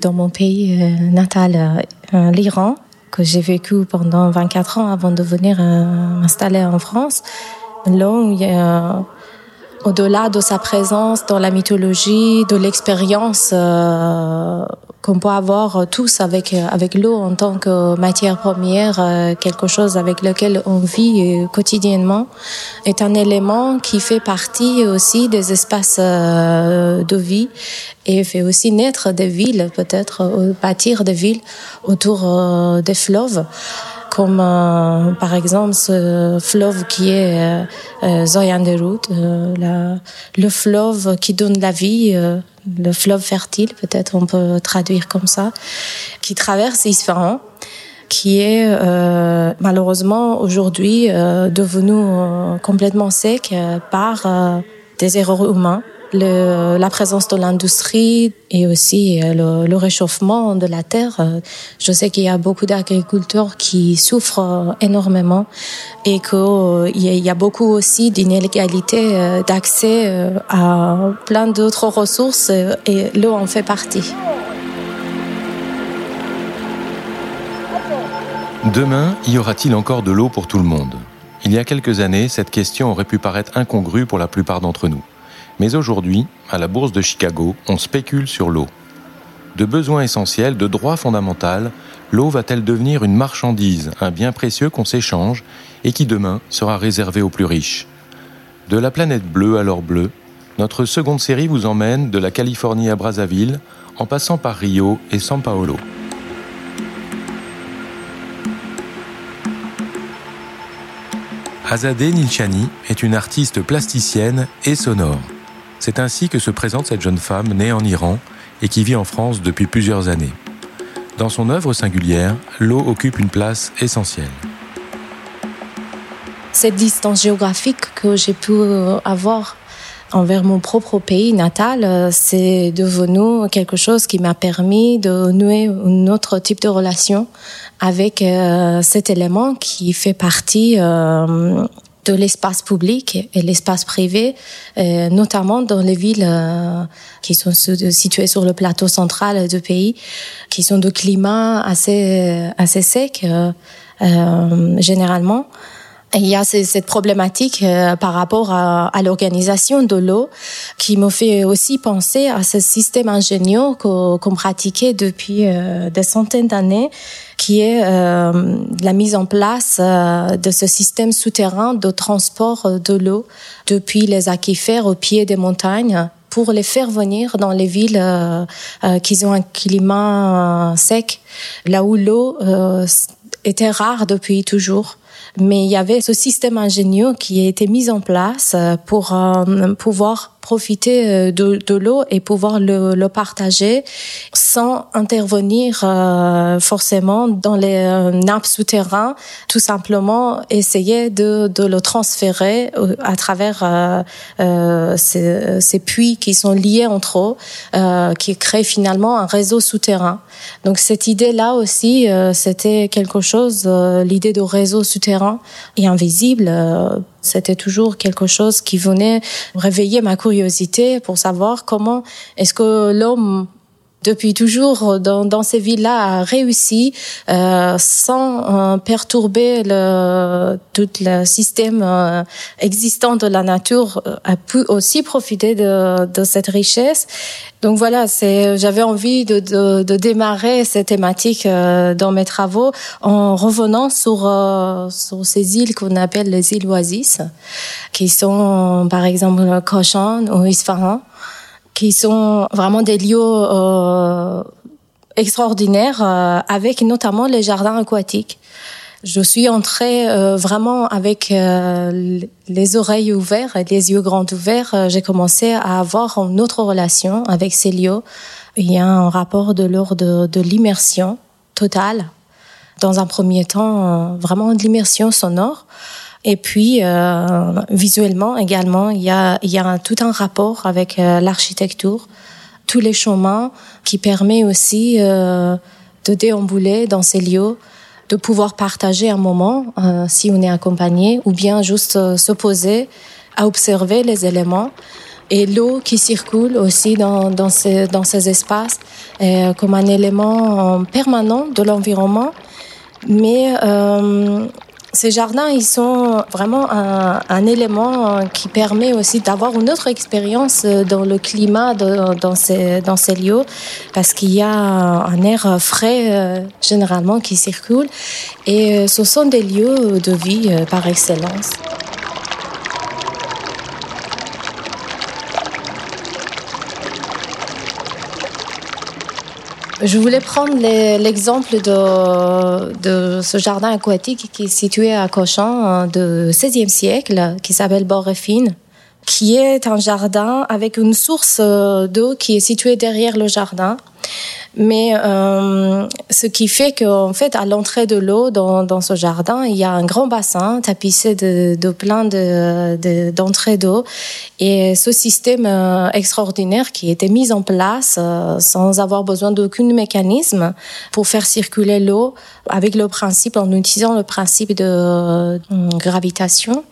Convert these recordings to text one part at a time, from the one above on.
dans mon pays natal, l'Iran, que j'ai vécu pendant 24 ans avant de venir m'installer en France. Là, au-delà de sa présence dans la mythologie, de l'expérience euh, qu'on peut avoir tous avec avec l'eau en tant que matière première, euh, quelque chose avec lequel on vit quotidiennement, est un élément qui fait partie aussi des espaces euh, de vie et fait aussi naître des villes, peut-être bâtir des villes autour des fleuves comme euh, par exemple ce fleuve qui est euh, euh Zoyanderut, euh, le fleuve qui donne la vie, le fleuve fertile, peut-être on peut traduire comme ça, qui traverse Isfahan qui est malheureusement aujourd'hui devenu complètement sec par des erreurs humaines la présence de l'industrie et aussi euh, le, réchauffement de la terre. Euh, je sais qu'il y a beaucoup d'agriculteurs qui souffrent euh, énormément et qu'il y a beaucoup aussi d'inégalité d'accès à plein d'autres ressources et l'eau en fait partie. Demain, y aura-t-il encore de l'eau pour tout le monde? Il y a quelques années, cette question aurait pu paraître incongrue pour la plupart d'entre nous. Mais aujourd'hui, à la bourse de Chicago, on spécule sur l'eau. De besoin essentiel, de droit fondamental, l'eau va-t-elle devenir une marchandise, un bien précieux qu'on s'échange et qui demain sera réservé aux plus riches? De la planète bleue à l'or bleu, notre seconde série vous emmène de la Californie à Brazzaville, en passant par Rio et São Paulo. Azadeh Nilchani est une artiste plasticienne et sonore. C'est ainsi que se présente cette jeune femme née en Iran et qui vit en France depuis plusieurs années. Dans son œuvre singulière, l'eau occupe une place essentielle. Cette distance géographique que j'ai pu avoir envers mon propre pays natal, euh, c'est devenu quelque chose qui m'a permis de nouer un autre type de relation avec euh, cet élément qui fait partie euh, de l'espace public et l'espace privé, euh, notamment dans les villes euh, qui sont situées sur le plateau central du pays, qui sont de climat assez assez sec euh, il y a cette problématique euh, par rapport à, l'organisation de l'eau qui me fait aussi penser à ce système ingénieux qu'on pratiquait depuis euh, des centaines d'années, qui est euh, la mise en place de ce système souterrain de transport de l'eau depuis les aquifères au pied des montagnes pour les faire venir dans les villes qui ont un climat sec, là où l'eau était rare depuis toujours mais il y avait ce système ingénieux qui a été mis en place euh, pour euh, pouvoir profiter euh, de, l'eau et pouvoir le, partager sans intervenir forcément dans les nappes souterraines, tout simplement essayer de, le transférer à travers ces, puits qui sont liés entre eux, qui créent finalement un réseau souterrain. Donc cette idée-là aussi, c'était quelque chose, l'idée de réseau souterrain et invisible c'était toujours quelque chose qui venait réveiller ma curiosité pour savoir comment est-ce que l'homme depuis toujours dans, dans ces villes-là a réussi euh, sans euh, perturber le, tout le système euh, existant de la nature euh, a pu aussi profiter de, de cette richesse. Donc voilà, c'est j'avais envie de, de, de, démarrer cette thématique euh, dans mes travaux en revenant sur sur ces îles qu'on appelle les îles oasis, qui sont par exemple Koshan ou Isfahan qui sont vraiment des lieux euh, extraordinaires euh, avec notamment les jardins aquatiques. Je suis entrée euh, vraiment avec euh, les oreilles ouvertes et les yeux grands ouverts. J'ai commencé à avoir une autre relation avec ces lieux. Il y a un rapport de l'ordre de, de l'immersion totale. Dans un premier temps, vraiment de l'immersion sonore. Et puis, euh, visuellement également, il y a, y a tout un rapport avec euh, l'architecture, tous les chemins qui permet aussi euh, de déambuler dans ces lieux, de pouvoir partager un moment euh, si on est accompagné, ou bien juste se poser à observer les éléments et l'eau qui circule aussi dans, dans, ces, dans ces espaces euh, comme un élément permanent de l'environnement. Mais euh, ces jardins, ils sont vraiment un, un élément qui permet aussi d'avoir une autre expérience dans le climat de, dans, ces, dans ces lieux, parce qu'il y a un air frais euh, généralement qui circule, et euh, ce sont des lieux de vie euh, par excellence. Je voulais prendre l'exemple de, de, ce jardin aquatique qui est situé à Cochin du XVIe siècle, qui s'appelle Borrefine, qui est un jardin avec une source d'eau qui est située derrière le jardin. Mais euh, ce qui fait qu'en fait, à l'entrée de l'eau dans, dans, ce jardin, il y a un grand bassin tapissé de, de plein de, d'entrées d'eau. Et ce système euh, extraordinaire qui était mis en place euh, sans avoir besoin d'aucun mécanisme pour faire circuler l'eau avec le principe, en utilisant le principe de euh, gravitation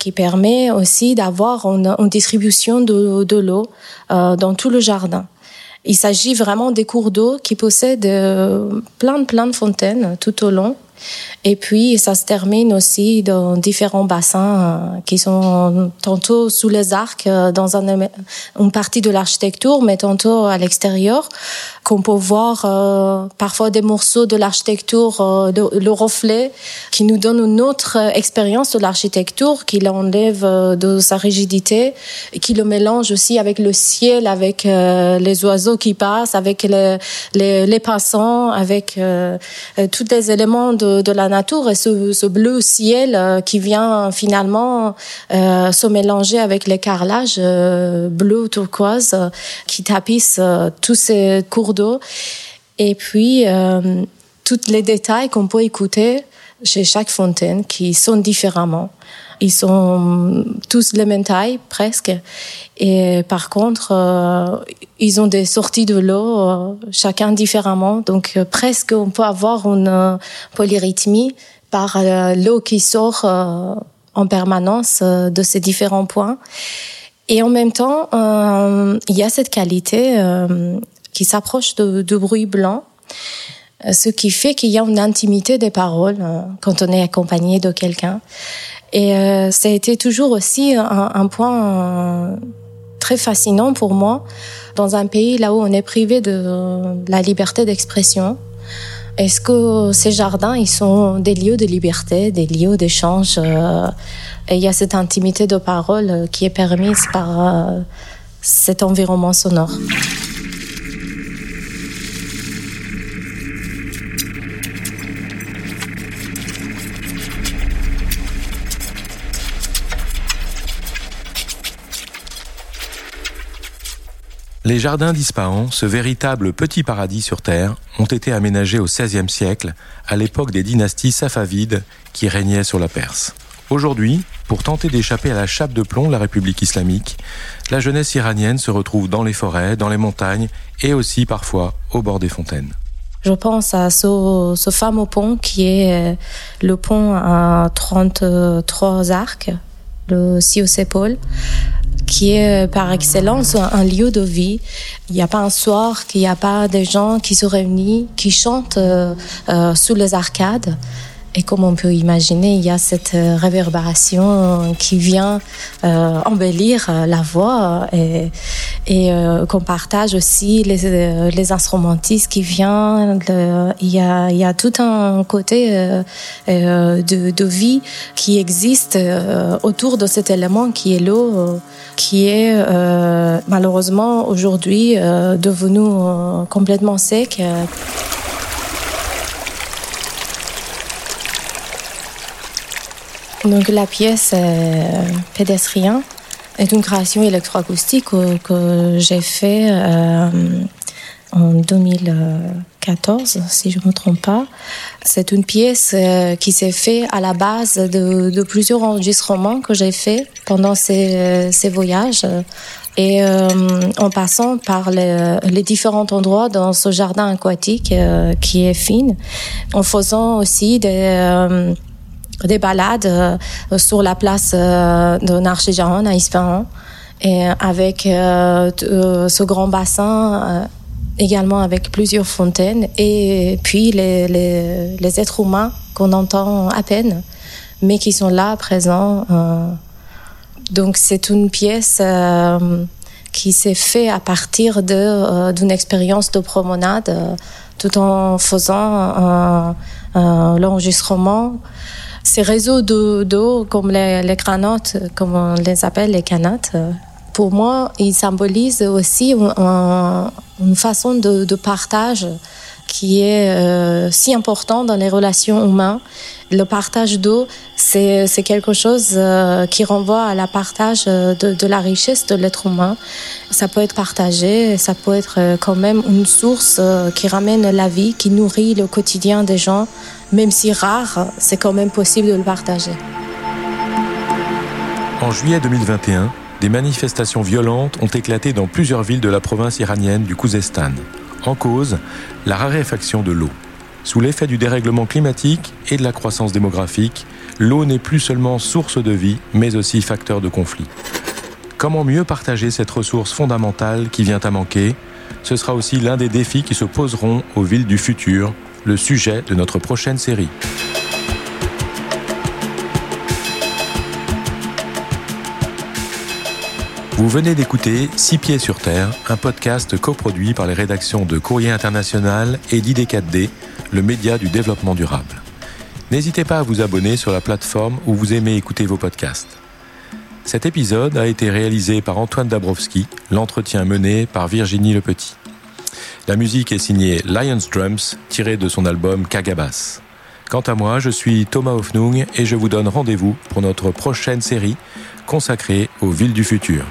qui permet aussi d'avoir une, distribution de, de l'eau dans tout le jardin. Il s'agit vraiment des cours d'eau qui possèdent euh, plein, plein de fontaines tout au long et puis, ça se termine aussi dans différents bassins euh, qui sont tantôt sous les arcs, euh, dans un, une partie de l'architecture, mais tantôt à l'extérieur, qu'on peut voir euh, parfois des morceaux de l'architecture, le reflet, qui nous donne une autre expérience de l'architecture, qui l'enlève de sa rigidité, qui le mélange aussi avec le ciel, avec les oiseaux qui passent, avec les, les, les passants, avec tous les éléments de, de la nature et ce, bleu ciel euh, qui vient finalement euh, se mélanger avec les carrelages euh, bleu turquoise qui tapissent tous ces cours d'eau. Et puis, tous les détails qu'on peut écouter chez chaque fontaine qui sont différemment. Ils sont tous les mêmes tailles, presque. Et par contre, ils ont des sorties de l'eau, chacun différemment. Donc, presque, on peut avoir une polyrythmie par euh, l'eau qui sort euh, en permanence euh, de ces différents points. Et en même temps, il y a cette qualité qui s'approche de, bruit blanc, ce qui fait qu'il y a une intimité des paroles quand on est accompagné de quelqu'un. Et ça a été toujours aussi un, point très fascinant pour moi dans un pays là où on est privé de la liberté d'expression est-ce que ces jardins, ils sont des lieux de liberté, des lieux d'échange euh, Et il y a cette intimité de parole qui est permise par euh, cet environnement sonore? Les jardins d'Ispahan, ce véritable petit paradis sur terre, ont été aménagés au XVIe siècle, à l'époque des dynasties safavides qui régnaient sur la Perse. Aujourd'hui, pour tenter d'échapper à la chape de plomb de la République islamique, la jeunesse iranienne se retrouve dans les forêts, dans les montagnes et aussi parfois au bord des fontaines. Je pense à ce, ce fameux pont qui est euh, le pont à 33 arcs, le Siosépol qui est par excellence un lieu de vie. Il n'y a pas un soir qu'il n'y a pas des gens qui se réunissent, qui chantent euh, euh, sous les arcades. Et comme on peut imaginer, il y a cette euh, réverbération qui vient euh, embellir euh, la voix et, euh, qu'on partage aussi les, euh, instrumentistes qui viennent. il, y a, il y a tout un côté de, de, vie qui existe autour de cet élément qui est l'eau, qui est malheureusement aujourd'hui devenu complètement sec. Donc la pièce euh, pédestrien est une création électroacoustique que, j'ai fait euh, en 2014, si je ne me trompe pas. C'est une pièce euh, qui s'est faite à la base de, plusieurs enregistrements que j'ai fait pendant ces, voyages. Et euh, en passant par les, différents endroits dans ce jardin aquatique euh, qui est fine, en faisant aussi des des balades euh, sur la place euh, de Narchijaran à Ispahan Et avec ce grand bassin, également avec plusieurs fontaines, et puis les, les, les êtres humains qu'on entend à peine, mais qui sont là, présents. donc c'est une pièce qui s'est fait à partir de euh, d'une expérience de promenade, euh, tout en faisant l'enregistrement. Ces réseaux d'eau, comme les, les granotes, comme on les appelle, les canates, euh, pour moi, ils symbolisent aussi une, façon de, partage qui est si important dans les relations humaines le partage d'eau, c'est, quelque chose euh, qui renvoie à la partage euh, de, la richesse de l'être humain. Ça peut être partagé, ça peut être euh, quand même une source qui ramène la vie, qui nourrit le quotidien des gens, même si rare, c'est quand même possible de le partager. En juillet 2021, des manifestations violentes ont éclaté dans plusieurs villes de la province iranienne du Khouzestan. En cause, la raréfaction de l'eau. Sous l'effet du dérèglement climatique et de la croissance démographique, l'eau n'est plus seulement source de vie, mais aussi facteur de conflit. Comment mieux partager cette ressource fondamentale qui vient à manquer? Ce sera aussi l'un des défis qui se poseront aux villes du futur, le sujet de notre prochaine série. Vous venez d'écouter Six pieds sur terre, un podcast coproduit par les rédactions de Courrier International et d'ID4D le média du développement durable. N'hésitez pas à vous abonner sur la plateforme où vous aimez écouter vos podcasts. Cet épisode a été réalisé par Antoine Dabrowski, l'entretien mené par Virginie Le Petit. La musique est signée Lions Drums, tirée de son album Kagabas. Quant à moi, je suis Thomas Hoffnung et je vous donne rendez-vous pour notre prochaine série consacrée aux villes du futur.